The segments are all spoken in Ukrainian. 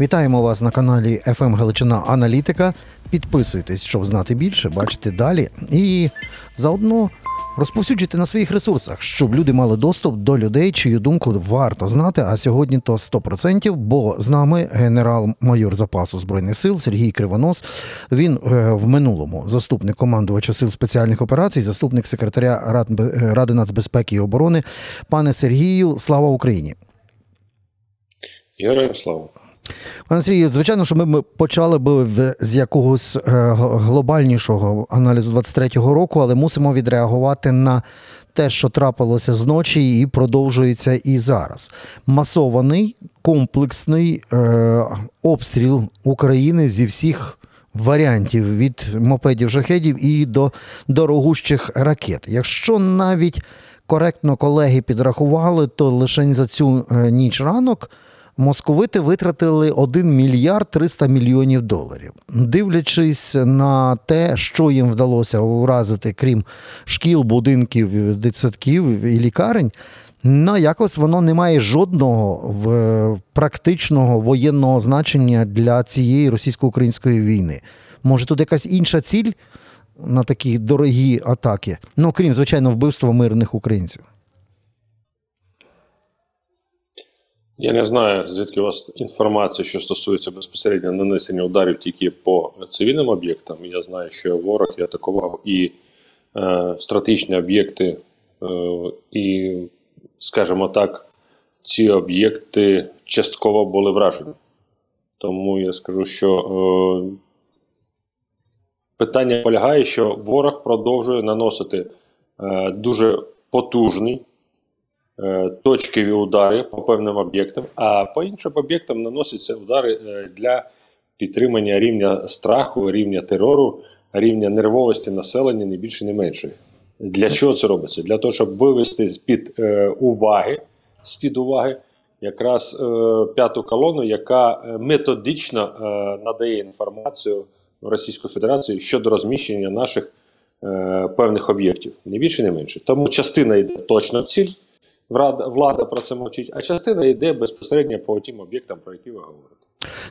Вітаємо вас на каналі FM Галичина Аналітика. Підписуйтесь, щоб знати більше, бачите далі. І заодно розповсюджуйте на своїх ресурсах, щоб люди мали доступ до людей, чию думку варто знати. А сьогодні то 100%, бо з нами генерал-майор запасу збройних сил Сергій Кривонос. Він е, в минулому заступник командувача сил спеціальних операцій, заступник секретаря Рад- Ради нацбезпеки і оборони. Пане Сергію, слава Україні! Героям слава. Пане Сергію, звичайно, що ми почали б в- з якогось е, глобальнішого аналізу 23-го року, але мусимо відреагувати на те, що трапилося зночі і продовжується і зараз. Масований комплексний е, обстріл України зі всіх. Варіантів від мопедів шахедів і до дорогущих ракет. Якщо навіть коректно колеги підрахували, то лише за цю е, ніч ранок московити витратили 1 мільярд 300 мільйонів доларів. Дивлячись на те, що їм вдалося уразити, крім шкіл, будинків, дитсадків і лікарень. Ну, якось воно не має жодного в, практичного воєнного значення для цієї російсько-української війни. Може, тут якась інша ціль на такі дорогі атаки? Ну, крім, звичайно, вбивства мирних українців. Я не знаю, звідки у вас інформація, що стосується безпосередньо нанесення ударів тільки по цивільним об'єктам. Я знаю, що ворог і атакував і е, стратегічні об'єкти, е, і, скажімо так, ці об'єкти частково були вражені. Тому я скажу, що е, питання полягає, що ворог продовжує наносити е, дуже потужний точкові удари по певним об'єктам, а по іншим об'єктам наносяться удари е, для підтримання рівня страху, рівня терору, рівня нервовості населення, не більше, не менше. Для чого це робиться? Для того, щоб вивести з-під е, уваги, з-під уваги якраз е, п'яту колону, яка е, методично е, надає інформацію Російську Федерацію щодо розміщення наших е, певних об'єктів. Не більше, не менше. Тому частина йде точно в ціль, влада, влада про це мовчить, а частина йде безпосередньо по тим об'єктам, про які ви говорите.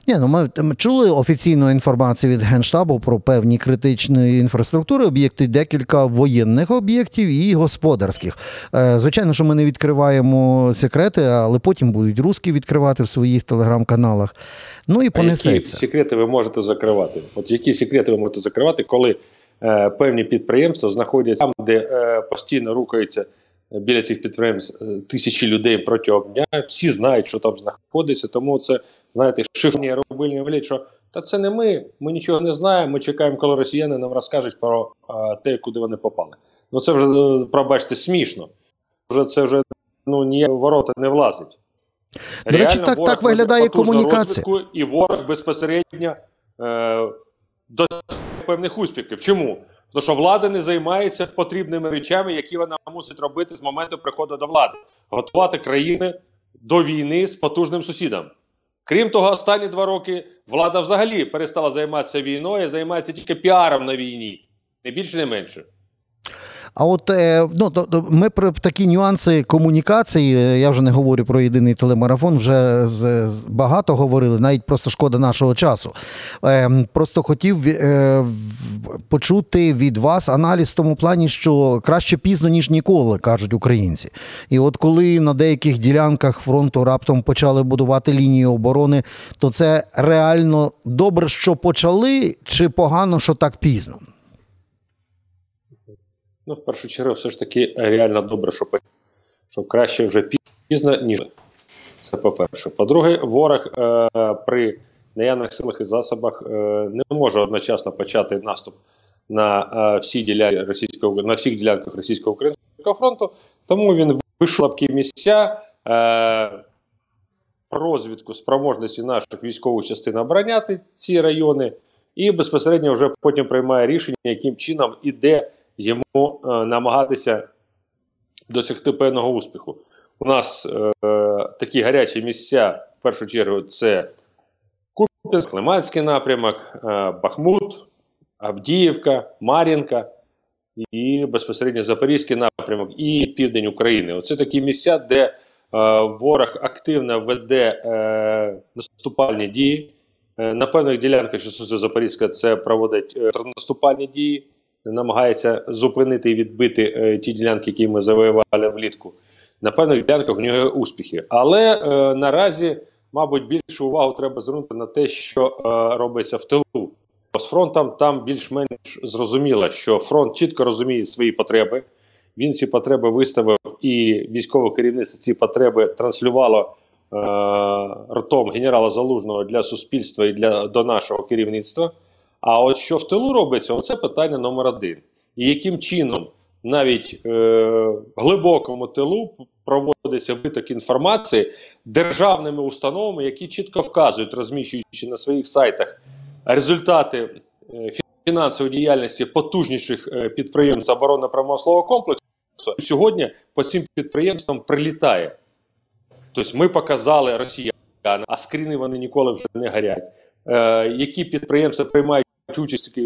Ні, ну ми, ми чули офіційну інформацію від Генштабу про певні критичні інфраструктури, об'єкти, декілька воєнних об'єктів і господарських. Е, Звичайно, що ми не відкриваємо секрети, але потім будуть русські відкривати в своїх телеграм-каналах. Ну і А які секрети ви можете закривати? От які секрети ви можете закривати, коли е, певні підприємства знаходяться там, де е, постійно рухаються е, біля цих підприємств тисячі людей протягом дня, всі знають, що там знаходиться, тому це, знаєте, шифрні рубильні говорять, що та це не ми, ми нічого не знаємо, ми чекаємо, коли росіяни нам розкажуть про е, те, куди вони попали. Ну це вже, пробачте, смішно. Вже це вже ну, ніяк ворота не влазить. До речі, Реально, так- так виглядає комунікація. і ворог безпосередньо е, досягає певних успіхів. Чому? Тому що влада не займається потрібними речами, які вона мусить робити з моменту приходу до влади, готувати країни до війни з потужним сусідом. Крім того, останні два роки влада взагалі перестала займатися війною, займається тільки піаром на війні, не більше, не менше. А от е, ну, то, ми про такі нюанси комунікації, е, я вже не говорю про єдиний телемарафон, вже з, багато говорили, навіть просто шкода нашого часу. Е, просто хотів е, почути від вас аналіз в тому плані, що краще пізно, ніж ніколи, кажуть українці. І от коли на деяких ділянках фронту раптом почали будувати лінії оборони, то це реально добре, що почали, чи погано, що так пізно? Ну, в першу чергу, все ж таки реально добре, що, що краще вже пізно, ніж. Це по-перше. По-друге, ворог е, при наявних силах і засобах е, не може одночасно почати наступ на е, всі ділянки російського на всіх ділянках російсько-українського фронту, тому він вийшов слабкі місця. Е, розвідку спроможності наших військових частин обороняти ці райони, і безпосередньо вже потім приймає рішення, яким чином і де йому е, намагатися досягти певного успіху. У нас е, такі гарячі місця, в першу чергу, це Куп'янськ, Лиманський напрямок, е, Бахмут, Авдіївка, Мар'їнка і безпосередньо Запорізький напрямок і Південь України. Оце такі місця, де ворог активно веде наступальні дії. На певних ділянках, що Запорізька, це проводить наступальні дії, намагається зупинити і відбити ті ділянки, які ми завоювали влітку. На певних ділянках в нього успіхи. Але наразі, мабуть, більшу увагу треба звернути на те, що робиться в тилу. З фронтом там більш-менш зрозуміло, що фронт чітко розуміє свої потреби. Він ці потреби виставив, і військове керівництво ці потреби транслювало е, ртом генерала Залужного для суспільства і для до нашого керівництва. А от що в тилу робиться, це питання номер один. І яким чином навіть е, в глибокому тилу проводиться виток інформації державними установами, які чітко вказують, розміщуючи на своїх сайтах результати е, фінансової діяльності потужніших е, підприємств оборонно-промислового комплексу сьогодні по цим підприємствам прилітає. Тобто ми показали росіянам, а скріни вони ніколи вже не горять. Е, Які підприємства приймають участь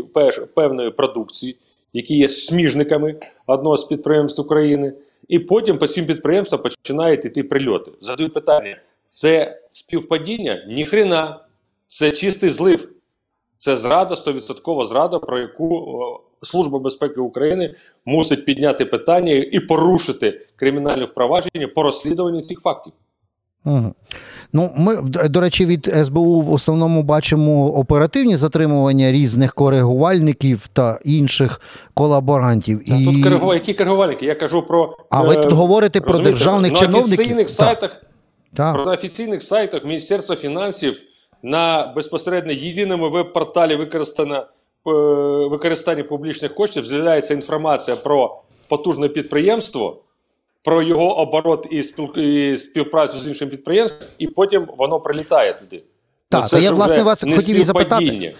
певної продукції, які є сміжниками одного з підприємств України, і потім по цим підприємствам починають йти прильоти. Задають питання: це співпадіння? Ніхрена, це чистий злив. Це зрада, стовідсоткова зрада, про яку Служба безпеки України мусить підняти питання і порушити кримінальне впровадження по розслідуванню цих фактів. Угу. Ну, ми, до речі, від СБУ в основному бачимо оперативні затримування різних коригувальників та інших колаборантів. Та і... Тут коригу... які коригувальники? Я кажу про. А ви тут е, говорите про державних на чиновників? Офіційних сайтах, так. Про офіційних сайтах Міністерства фінансів на безпосередньо єдиному веб-порталі використано е, використання публічних коштів, з'являється інформація про потужне підприємство, про його оборот і, співпрацю з іншим підприємством, і потім воно прилітає туди. Так, ну, це я власне вас хотів і запитати.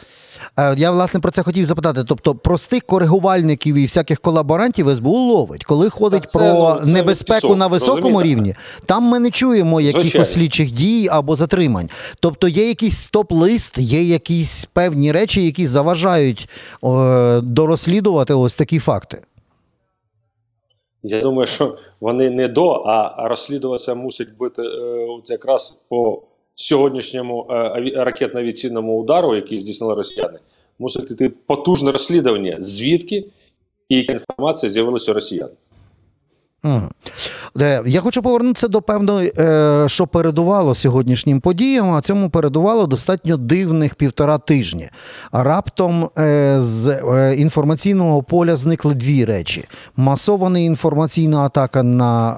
Е, я власне про це хотів запитати. Тобто, простих коригувальників і всяких колаборантів СБУ ловить, коли ходить це, про ну, небезпеку пісок, на високому розумієте? рівні, там ми не чуємо якихось слідчих дій або затримань. Тобто є якийсь стоп-лист, є якісь певні речі, які заважають о, дорослідувати ось такі факти. Я думаю, що вони не до, а розслідуватися мусить бути е, от якраз по сьогоднішньому е, ракетно-авіаційному удару, який здійснили росіяни, мусить йти потужне розслідування, звідки і інформація з'явилася росіян. Я хочу повернутися до певної, е, що передувало сьогоднішнім подіям. А цьому передувало достатньо дивних півтора тижні. А раптом е, з е, інформаційного поля зникли дві речі: масована інформаційна атака на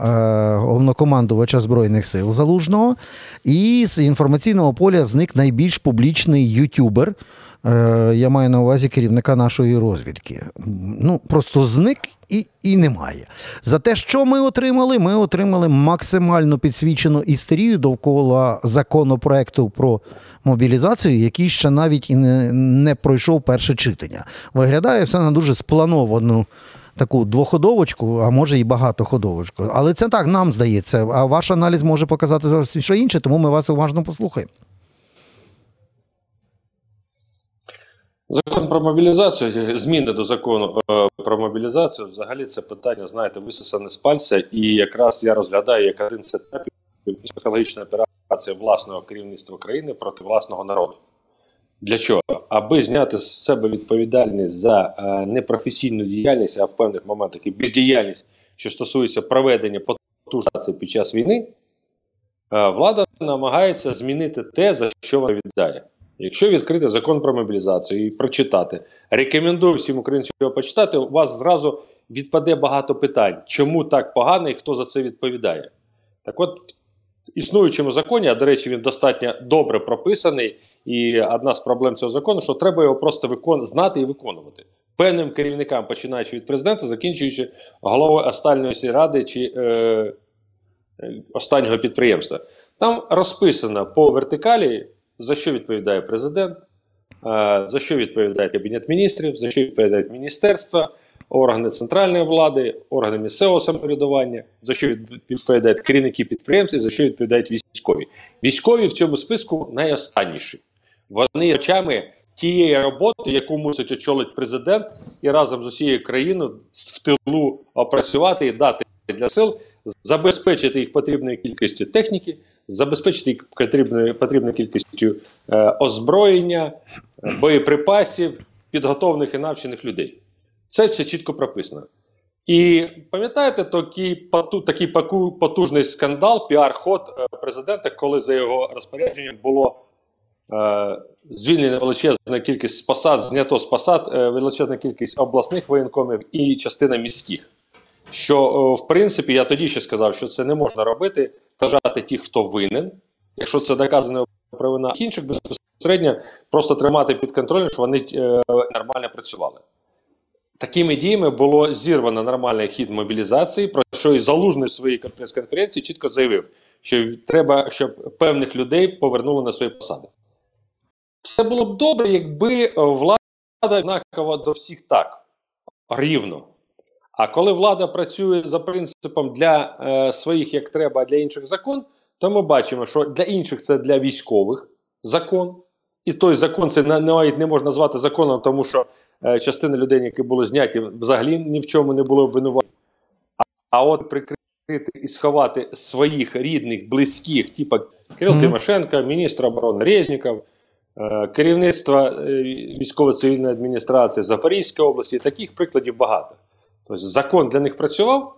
головнокомандувача Збройних сил Залужного, і з інформаційного поля зник найбільш публічний ютюбер. Я маю на увазі керівника нашої розвідки. Ну, просто зник і і немає. За те, що ми отримали, ми отримали максимально підсвічену істерію довкола законопроекту про мобілізацію, який ще навіть і не, не пройшов перше читання. Виглядає все на дуже сплановану. Таку двоходовочку, а може і багатоходовочку. Але це так нам здається. А ваш аналіз може показати зовсім що інше, тому ми вас уважно послухаємо. Закон про мобілізацію, зміни до закону е, про мобілізацію, взагалі це питання, знаєте, висосане з пальця, і якраз я розглядаю як один з етапів психологічна операція власного керівництва країни проти власного народу. Для чого? Аби зняти з себе відповідальність за е, непрофесійну діяльність, а в певних моментах і бездіяльність, що стосується проведення потужності під час війни, е, влада намагається змінити те, за що вона віддає. Якщо відкрити закон про мобілізацію і прочитати, рекомендую всім українцям його почитати, у вас зразу відпаде багато питань, чому так погано і хто за це відповідає. Так от, в існуючому законі, а до речі, він достатньо добре прописаний, і одна з проблем цього закону, що треба його просто викон... знати і виконувати. Певним керівникам, починаючи від президента, закінчуючи головою останньої ради чи е, е, останнього підприємства. Там розписано по вертикалі за що відповідає президент, за що відповідає Кабінет міністрів, за що відповідають міністерства, органи центральної влади, органи місцевого самоврядування, за що відповідають керівники підприємств, за що відповідають військові. Військові в цьому списку найостанніші. Вони очами тієї роботи, яку мусить очолити президент, і разом з усією країною в тилу опрацювати і дати для сил забезпечити їх потрібною кількістю техніки, забезпечити потрібною кількістю е, озброєння, е, боєприпасів, підготовлених і навчених людей. Це все чітко прописано. І пам'ятаєте такий поту, такий потужний скандал, піар-ход е, президента, коли за його розпорядженням було е, звільнено величезна кількість посад, знято з посад е, величезна кількість обласних воєнкомів і частина міських. Що, е, в принципі, я тоді ще сказав, що це не можна робити, вважати тих, хто винен. Якщо це доказана провина інших, безпосередньо просто тримати під контролем, щоб вони е, нормально працювали. Такими діями було зірвано нормальний хід мобілізації, про що і залужний в своїй прес-конференції чітко заявив, що треба, щоб певних людей повернули на свої посади. Все було б добре, якби влада однакова до всіх так рівно. А коли влада працює за принципом для е, своїх як треба, а для інших закон, то ми бачимо, що для інших це для військових закон. І той закон це навіть не можна назвати законом, тому що е, частина людей, які були зняті, взагалі ні в чому не було винуваті. А, а от прикрити і сховати своїх рідних, близьких, типу Кирил mm -hmm. Тимошенко, міністр оборони Резніков, е, керівництва е, військово-цивільної адміністрації Запорізької області, таких прикладів багато. Тобто закон для них працював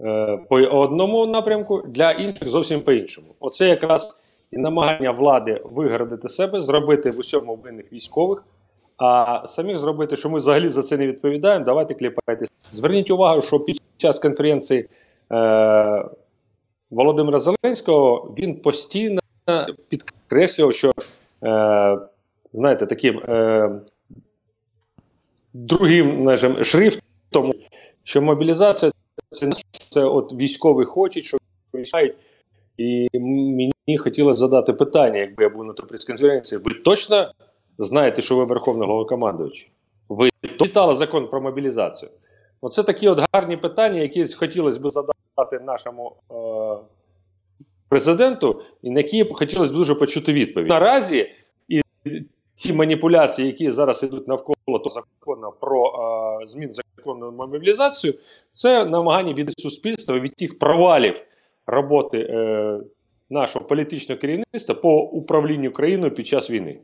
е, по одному напрямку, для інших зовсім по іншому. Оце якраз і намагання влади вигородити себе, зробити в усьому винних військових, а самих зробити, що ми взагалі за це не відповідаємо, давайте кліпайтеся. Зверніть увагу, що під час конференції е, Володимира Зеленського він постійно підкреслював, що е, знаєте, таким е, другим нашим шрифтом, що мобілізація це, це от військові хочуть, що військають. І мені хотілося задати питання, якби я був на прес-конференції. Ви точно знаєте, що ви Верховний головнокомандуючий? Ви читали закон про мобілізацію? Оце такі от гарні питання, які хотілося б задати нашому е, президенту, і на які хотілося б дуже почути відповідь. Наразі і ті маніпуляції, які зараз йдуть навколо того закону про е, змін закону на мобілізацію, це намагання від суспільства від тих провалів роботи е, нашого політичного керівництва по управлінню країною під час війни.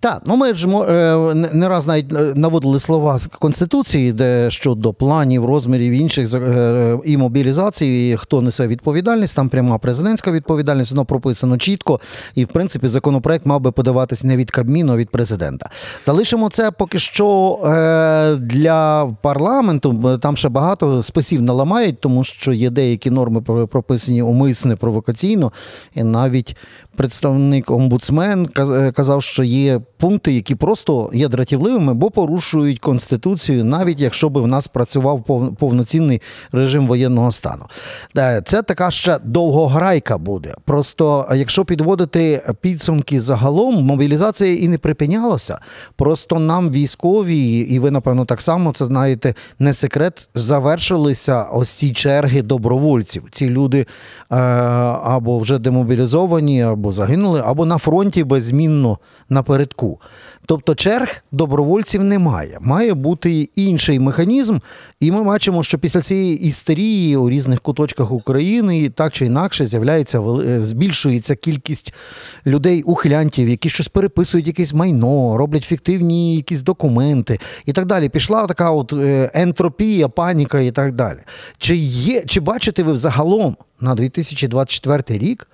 Так, ну ми ж е, не раз навіть е, наводили слова з конституції, де щодо планів, розмірів інших е, і мобілізації, хто несе відповідальність, там пряма президентська відповідальність, воно прописано чітко. І в принципі законопроект мав би подаватись не від Кабміну, а від президента. Залишимо це поки що для парламенту. Там ще багато списів наламають, тому що є деякі норми прописані умисне провокаційно, і навіть представник омбудсмен казав, що є пункти, які просто є дратівливими, бо порушують конституцію, навіть якщо би в нас працював повноцінний режим воєнного стану. Е, це така ще довгограйка буде. Просто якщо підводити підсумки загалом, мобілізація і не припинялася. Просто нам військові, і ви напевно так само це знаєте, не секрет. Завершилися ось ці черги добровольців. Ці люди е, або вже демобілізовані, або загинули, або на фронті беззмінно напередку. Тобто черг добровольців немає. Має бути інший механізм, і ми бачимо, що після цієї істерії у різних куточках України так чи інакше з'являється е, збільшується кількість людей, ухилянтів, які щось переписують, якесь майно, роблять фіктивні якісь документи і так далі. Пішла така от е, ентропія, паніка і так далі. Чи є, чи бачите ви взагалом на 2024 рік?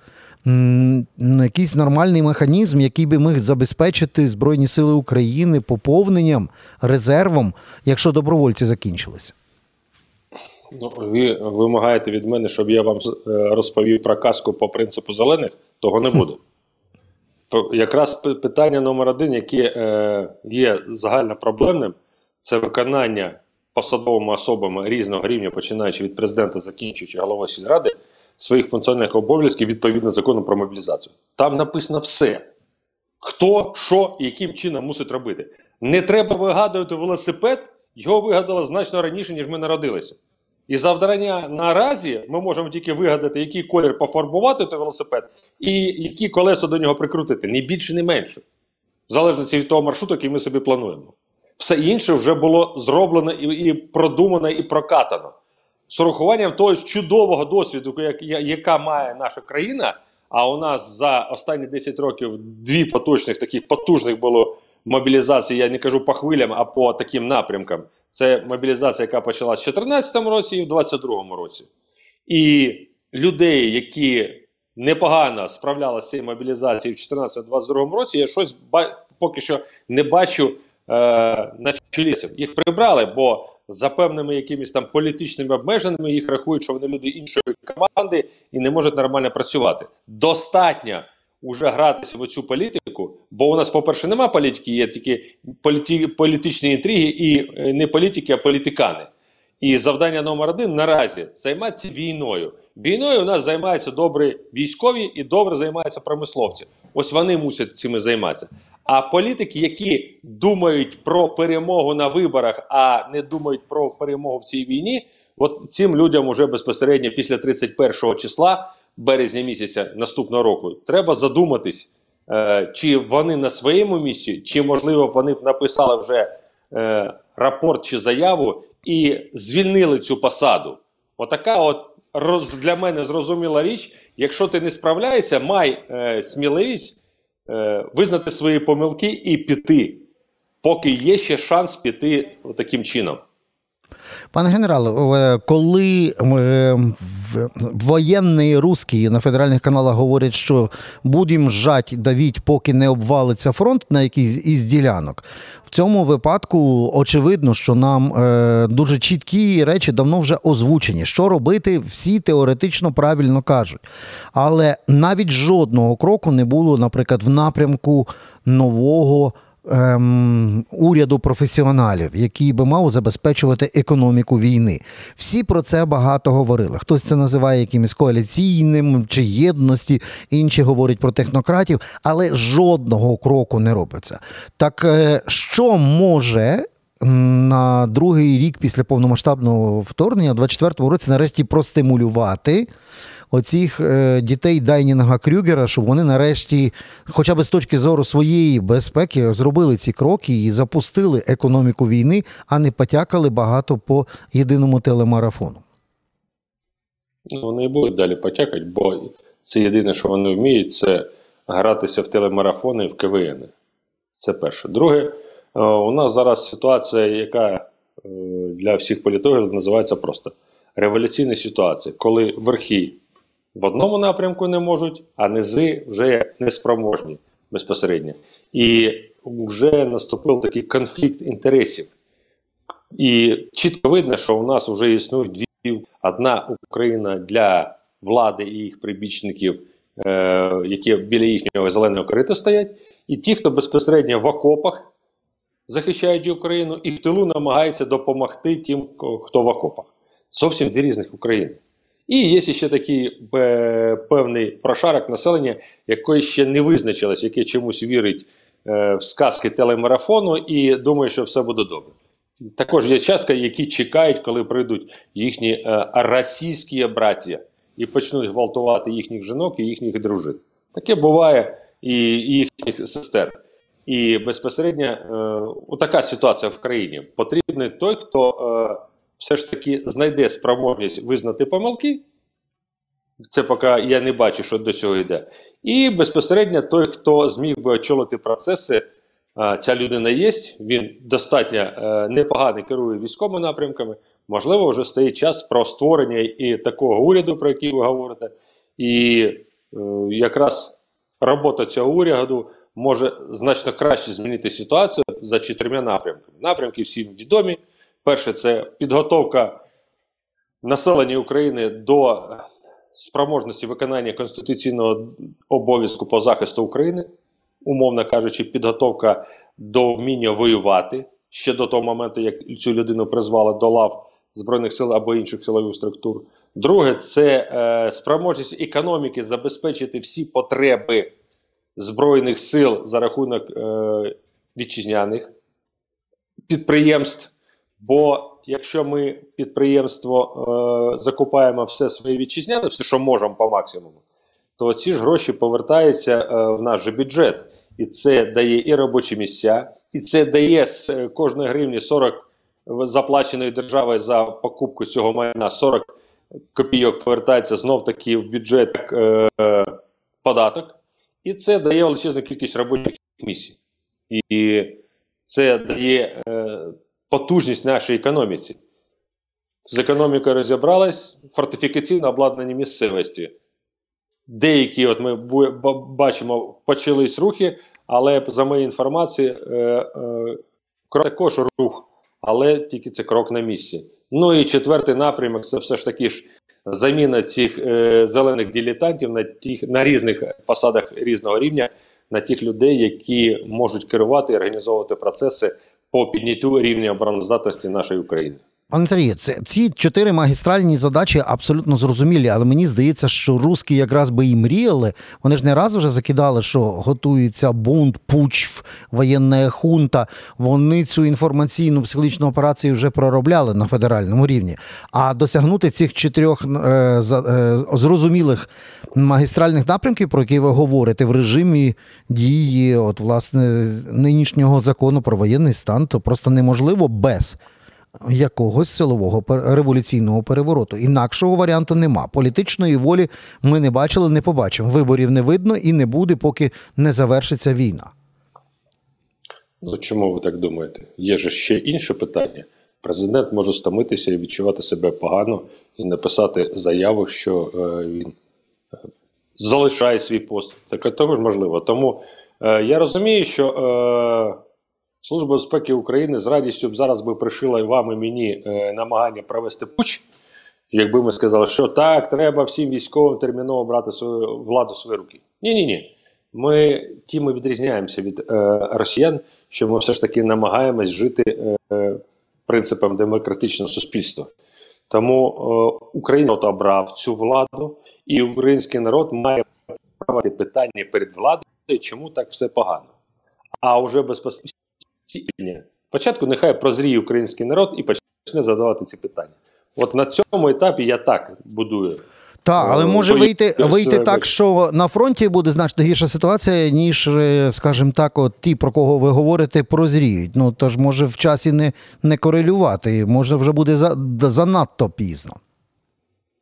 Якийсь нормальний механізм, який би міг забезпечити Збройні Сили України поповненням, резервом, якщо добровольці закінчилися? Ну, ви вимагаєте від мене, щоб я вам е, розповів про казку по принципу зелених, того не буде. Якраз питання номер один, яке е, є загально проблемним, це виконання посадовими особами різного рівня, починаючи від президента, закінчуючи головою сільради, своїх функціональних обов'язків відповідно закону про мобілізацію. Там написано все. Хто, що і яким чином мусить робити. Не треба вигадувати велосипед, його вигадали значно раніше, ніж ми народилися. І завдання наразі ми можемо тільки вигадати, який колір пофарбувати той велосипед, і які колеса до нього прикрутити. Не більше, не менше. В залежності від того маршруту, який ми собі плануємо. Все інше вже було зроблено і продумано, і прокатано. З урахуванням того чудового досвіду, яка має наша країна. А у нас за останні 10 років дві поточних таких потужних було мобілізації. Я не кажу по хвилям, а по таким напрямкам. Це мобілізація, яка почалася в 2014 році і в 2022 році. І людей, які непогано справлялися з цією мобілізацією в 2014-2022 році, я щось поки що не бачу е, на чолі. Їх прибрали, бо за певними якимись там політичними обмеженнями їх рахують, що вони люди іншої команди і не можуть нормально працювати. Достатньо вже гратися в цю політику, бо у нас, по-перше, нема політики, є тільки політі політичні інтриги і е, не політики, а політикани. І завдання номер один наразі займатися війною. Війною у нас займаються добрі військові і добре займаються промисловці. Ось вони мусять цими займатися. А політики, які думають про перемогу на виборах, а не думають про перемогу в цій війні, от цим людям уже безпосередньо після 31 числа березня місяця наступного року треба задуматись, е, чи вони на своєму місці, чи можливо вони б написали вже е, рапорт чи заяву і звільнили цю посаду. Отака, от роз, для мене зрозуміла річ. Якщо ти не справляєшся, май е, сміливість е, визнати свої помилки і піти, поки є ще шанс піти таким чином. Пане генерале, коли воєнні русські на федеральних каналах говорять, що будемо жать давіть, поки не обвалиться фронт на якийсь із ділянок, в цьому випадку очевидно, що нам е, дуже чіткі речі давно вже озвучені. Що робити, всі теоретично правильно кажуть. Але навіть жодного кроку не було, наприклад, в напрямку нового ем, уряду професіоналів, який би мав забезпечувати економіку війни. Всі про це багато говорили. Хтось це називає якимось коаліційним чи єдності, інші говорять про технократів, але жодного кроку не робиться. Так е, що може? На другий рік після повномасштабного вторгнення, у 24-му році, нарешті простимулювати оцих е, дітей Дайнінга Крюгера, щоб вони нарешті, хоча б з точки зору своєї безпеки, зробили ці кроки і запустили економіку війни, а не потякали багато по єдиному телемарафону. Ну, вони будуть далі потякати, бо це єдине, що вони вміють, це гратися в телемарафони і в КВН. Це перше. Друге, е, у нас зараз ситуація, яка е, для всіх політологів називається просто революційна ситуація, коли верхи в одному напрямку не можуть, а низи вже неспроможні безпосередньо. І вже наступив такий конфлікт інтересів. І чітко видно, що у нас вже існують дві: одна Україна для влади і їх прибічників, е, які біля їхнього зеленого корита стоять, і ті, хто безпосередньо в окопах захищають Україну, і в тилу намагаються допомогти тим, хто в окопах. Зовсім дві різних України. І є ще такий е, певний прошарок населення, який ще не визначилось, яке чомусь вірить е, в сказки телемарафону і думає, що все буде добре. Також є частка, які чекають, коли прийдуть їхні е, російські браття і почнуть гвалтувати їхніх жінок і їхніх дружин. Таке буває і їхніх сестер. І безпосередньо е, така ситуація в країні. Потрібний той, хто. Е, все ж таки знайде спроможність визнати помилки. Це поки я не бачу, що до цього йде. І безпосередньо той, хто зміг би очолити процеси, ця людина є, він достатньо е, непогано керує військовими напрямками. Можливо, вже стоїть час про створення і такого уряду, про який ви говорите. І е, якраз робота цього уряду може значно краще змінити ситуацію за чотирма напрямками. Напрямки всім відомі. Перше, це підготовка населення України до спроможності виконання конституційного обов'язку по захисту України, умовно кажучи, підготовка до вміння воювати ще до того моменту, як цю людину призвали до лав Збройних сил або інших силових структур. Друге, це е, спроможність економіки забезпечити всі потреби Збройних сил за рахунок е, вітчизняних підприємств. Бо якщо ми підприємство е, закупаємо все своє вітчизняне, все, що можемо по максимуму, то ці ж гроші повертаються е, в наш же бюджет. І це дає і робочі місця, і це дає з кожної гривні 40 заплаченої державою за покупку цього майна 40 копійок повертається знов таки в бюджет е, податок, і це дає величезну кількість робочих місій. І це дає е, потужність нашій економіці. З економікою розібрались фортифікаційно обладнані місцевості. Деякі, от ми бачимо, почались рухи, але за моєю інформацією, е, е, також рух, але тільки це крок на місці. Ну і четвертий напрямок це все ж таки ж заміна цих е, зелених дилетантів на тих на різних посадах різного рівня, на тих людей, які можуть керувати і організовувати процеси по підняттю рівня обороноздатності нашої України. Пане Сергію, ці чотири магістральні задачі абсолютно зрозумілі, але мені здається, що русські якраз би і мріяли. Вони ж не раз вже закидали, що готується бунт, пуч, воєнна хунта. Вони цю інформаційну психологічну операцію вже проробляли на федеральному рівні. А досягнути цих чотирьох е, е, зрозумілих магістральних напрямків, про які ви говорите, в режимі дії, от власне нинішнього закону про воєнний стан, то просто неможливо без якогось силового революційного перевороту. Інакшого варіанту нема. Політичної волі ми не бачили, не побачимо. Виборів не видно і не буде, поки не завершиться війна. Ну чому ви так думаєте? Є ж ще інше питання. Президент може стомитися і відчувати себе погано і написати заяву, що е, він е, залишає свій пост. Це також можливо. Тому е, я розумію, що е, Служба безпеки України з радістю б зараз би пришила і вам і мені е, намагання провести пуч, якби ми сказали, що так, треба всім військовим терміново брати свою владу свої руки. Ні-ні ні. Ми ті ми відрізняємося від е, росіян, що ми все ж таки намагаємось жити е, принципом демократичного суспільства. Тому е, Україна обрав цю владу, і український народ має питання перед владою, чому так все погано. А вже безпосередньо цілі. Спочатку нехай прозріє український народ і почне задавати ці питання. От на цьому етапі я так будую. Так, але е, може вийти вийти так, що на фронті буде значно гірша ситуація, ніж, е, скажімо так, от ті, про кого ви говорите, прозріють. Ну тож може в часі не не корелювати, може вже буде за, занадто пізно.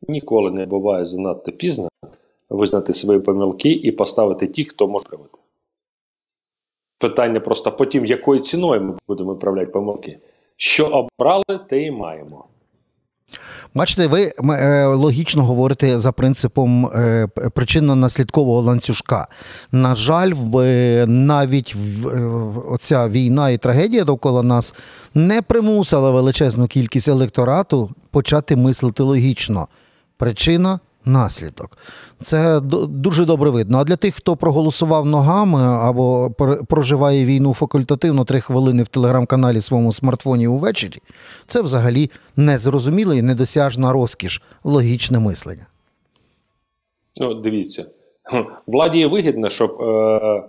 Ніколи не буває занадто пізно визнати свої помилки і поставити ті, хто може робити. Питання просто потім, якою ціною ми будемо виправляти помилки. Що обрали, те і маємо. Бачите, ви е, логічно говорите за принципом е, причинно-наслідкового ланцюжка. На жаль, навіть е, оця війна і трагедія довкола нас не примусила величезну кількість електорату почати мислити логічно. Причина наслідок. Це дуже добре видно. А для тих, хто проголосував ногами або проживає війну факультативно три хвилини в телеграм-каналі своєму смартфоні увечері, це взагалі незрозуміле і недосяжна розкіш, логічне мислення. Ну, дивіться, владі є вигідно, щоб е,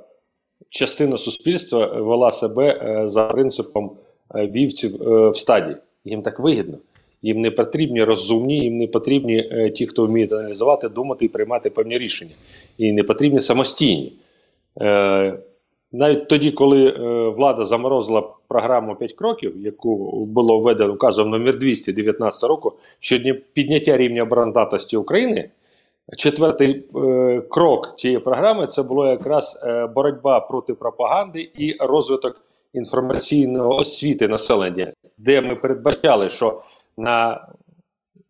частина суспільства вела себе е, за принципом е, вівців е, в стаді. Їм так вигідно. Їм не потрібні розумні, їм не потрібні е, ті, хто вміє аналізувати, думати і приймати певні рішення. І не потрібні самостійні. Е, навіть тоді, коли е, влада заморозила програму 5 кроків, яку було введено указом номер 219 року, щодо підняття рівня обороноздатності України, четвертий е, крок цієї програми це було якраз е, боротьба проти пропаганди і розвиток інформаційної освіти населення, де ми передбачали, що на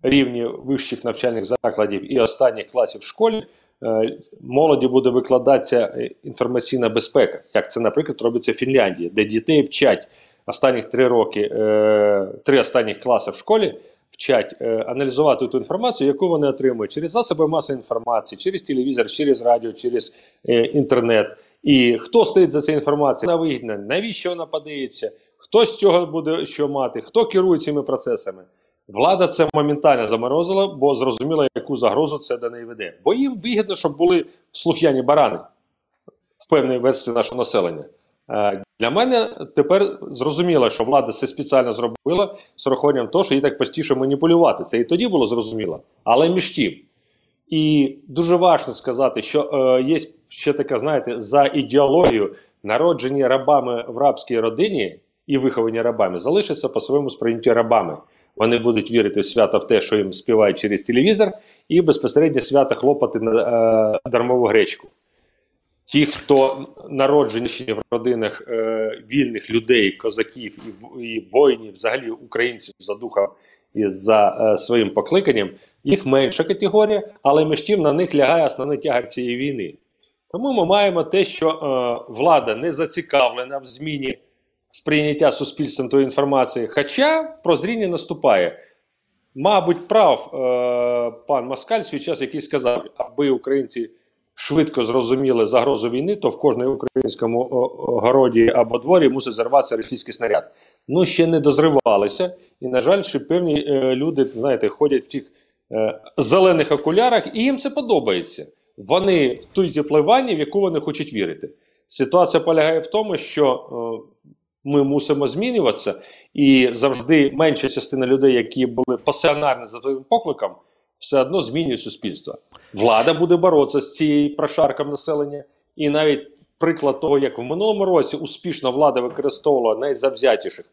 рівні вищих навчальних закладів і останніх класів в школі е, молоді буде викладатися е, інформаційна безпека, як це, наприклад, робиться в Фінляндії, де дітей вчать останніх три роки, е, три останніх класи в школі. Вчать аналізувати ту інформацію, яку вони отримують через засоби масової інформації, через телевізор, через радіо, через інтернет. І хто стоїть за цією інформацією, вона вигідна, навіщо вона подається, хто з цього буде що мати, хто керує цими процесами. Влада це моментально заморозила, бо зрозуміла, яку загрозу це до неї веде. Бо їм вигідно, щоб були слух'яні барани в певній версії нашого населення. Е, для мене тепер зрозуміло, що влада це спеціально зробила з урахуванням того, що їй так простіше маніпулювати. Це і тоді було зрозуміло. Але між тим. І дуже важливо сказати, що е, є ще така, знаєте, за ідеологію народжені рабами в рабській родині і виховані рабами, залишаться по своєму сприйняттю рабами. Вони будуть вірити в свято в те, що їм співають через телевізор, і безпосередньо свято хлопати на е, дармову гречку. Ті, хто народжені в родинах е, вільних людей, козаків і і воїнів, взагалі українців за духом і за е, своїм покликанням, їх менша категорія, але між тим на них лягає основний тягар цієї війни. Тому ми маємо те, що е, влада не зацікавлена в зміні сприйняття суспільством тої інформації, хоча прозріння наступає. Мабуть, прав е, пан Москаль свій час, який сказав, аби українці швидко зрозуміли загрозу війни, то в кожному українському городі або дворі мусить зарватися російський снаряд. Ну, ще не дозривалися. І, на жаль, що певні е, люди, знаєте, ходять в тих е, зелених окулярах, і їм це подобається. Вони в той теплованні, в яку вони хочуть вірити. Ситуація полягає в тому, що е, ми мусимо змінюватися, і завжди менша частина людей, які були пасіонарні за твоїм покликом, все одно змінюють суспільство. Влада буде боротися з цією прошарком населення, і навіть приклад того, як в минулому році успішно влада використовувала найзавзятіших,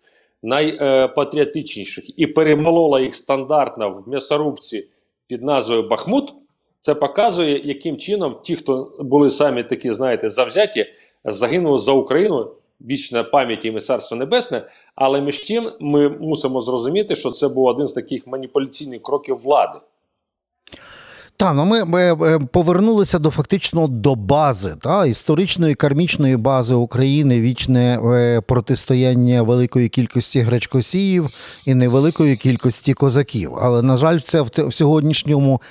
найпатріотичніших і перемолола їх стандартно в м'ясорубці під назвою Бахмут. Це показує, яким чином ті, хто були самі такі, знаєте, завзяті, загинули за Україну. Вічна пам'ять і царство небесне, але між тим ми мусимо зрозуміти, що це був один з таких маніпуляційних кроків влади. Так, ну ми, ми повернулися до фактично до бази, та, історичної кармічної бази України, вічне е, протистояння великої кількості гречкосіїв і невеликої кількості козаків. Але, на жаль, це в, в сьогоднішньому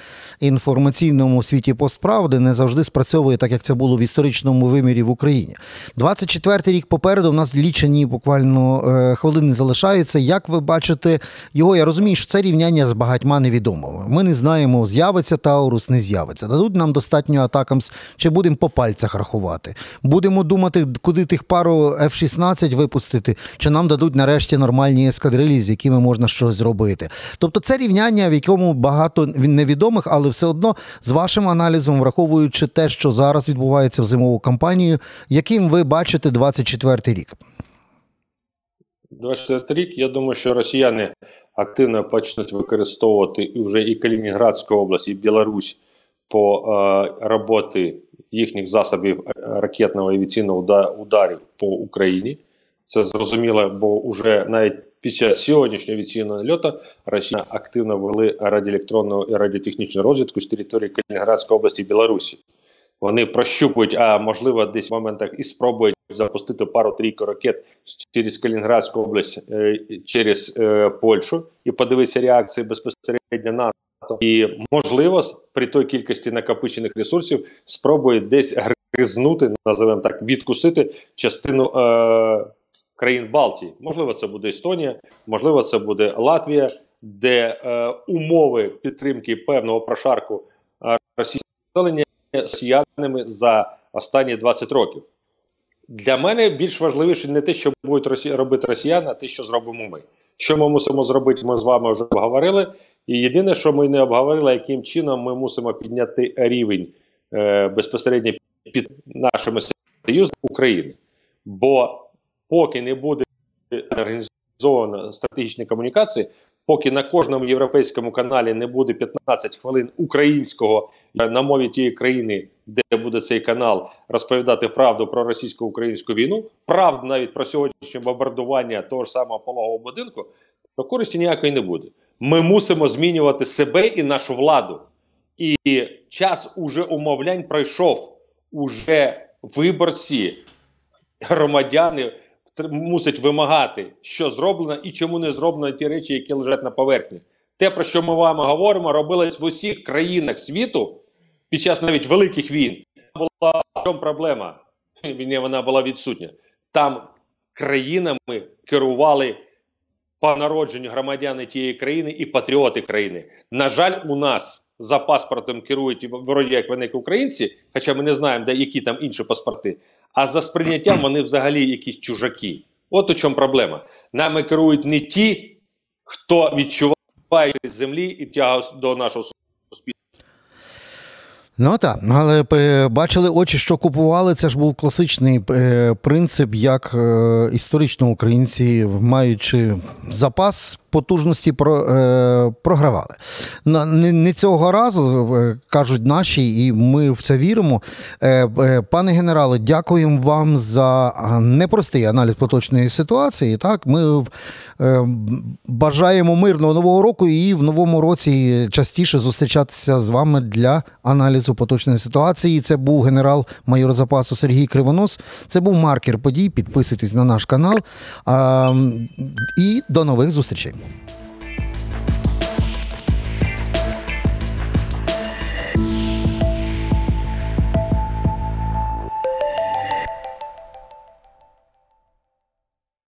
інформаційному світі постправди не завжди спрацьовує так, як це було в історичному вимірі в Україні. 24-й рік попереду у нас лічені буквально е, хвилини залишаються. Як ви бачите його? Я розумію, що це рівняння з багатьма невідомими. Ми не знаємо, з'явиться Таурус, не з'явиться. Дадуть нам достатньо атакам, чи будемо по пальцях рахувати. Будемо думати, куди тих пару F-16 випустити, чи нам дадуть нарешті нормальні ескадрилі, з якими можна щось зробити. Тобто це рівняння, в якому багато невідомих, але все одно з вашим аналізом, враховуючи те, що зараз відбувається в зимову кампанію, яким ви бачите 24-й рік? 24 рік. Я думаю, що росіяни активно почнуть використовувати і вже і Калінінградську область, і Білорусь по е, роботи їхніх засобів ракетного авіаційного ударів по Україні. Це зрозуміло, бо вже навіть час сьогоднішнього авіаційного льоту Росія активно вели радіоелектронну і радіотехнічну розвідку з території Калінінградської області Білорусі. Вони прощупують, а можливо, десь в моментах і спробують запустити пару-трійку ракет через Калінінградську область е, через е, Польщу і подивитися реакції безпосередньо НАТО. І можливо, при той кількості накопичених ресурсів спробують десь гризнути, називаємо так, відкусити частину е, країн Балтії. Можливо, це буде Естонія, можливо, це буде Латвія, де е, умови підтримки певного прошарку е, російського росіянами за останні 20 років. Для мене більш важливіше не те, що будуть росі... робити росіяни, а те, що зробимо ми. Що ми мусимо зробити, ми з вами вже обговорили. І єдине, що ми не обговорили, яким чином ми мусимо підняти рівень е, безпосередньо під нашими союзами України. Бо поки не буде організовано стратегічні комунікації, поки на кожному європейському каналі не буде 15 хвилин українського на мові тієї країни, де буде цей канал розповідати правду про російсько-українську війну, правду навіть про сьогоднішнє бомбардування того ж самого пологового будинку, то користі ніякої не буде. Ми мусимо змінювати себе і нашу владу. І час уже умовлянь пройшов. Уже виборці, громадяни мусить вимагати, що зроблено і чому не зроблено ті речі, які лежать на поверхні. Те, про що ми вами говоримо, робилось в усіх країнах світу під час навіть великих війн. Була чому проблема. Вона була відсутня. Там країнами керували по народженню громадяни тієї країни і патріоти країни. На жаль, у нас за паспортом керують вроді як вони українці, хоча ми не знаємо, де які там інші паспорти а за сприйняттям вони взагалі якісь чужаки. От у чому проблема. Нами керують не ті, хто відчуває землі і тягає до нашого суспільства. Ну так, але бачили очі, що купували. Це ж був класичний е, принцип, як е, історично українці, маючи запас потужності, про, е, програвали. Не, цього разу е, кажуть наші, і ми в це віримо. Е, Пане генерале, дякуємо вам за непростий аналіз поточної ситуації. Так, ми бажаємо мирного нового року і в новому році частіше зустрічатися з вами для аналізу поточної ситуації. Це був генерал-майор запасу Сергій Кривонос. Це був маркер подій. Підписуйтесь на наш канал. І до нових зустрічей. problem.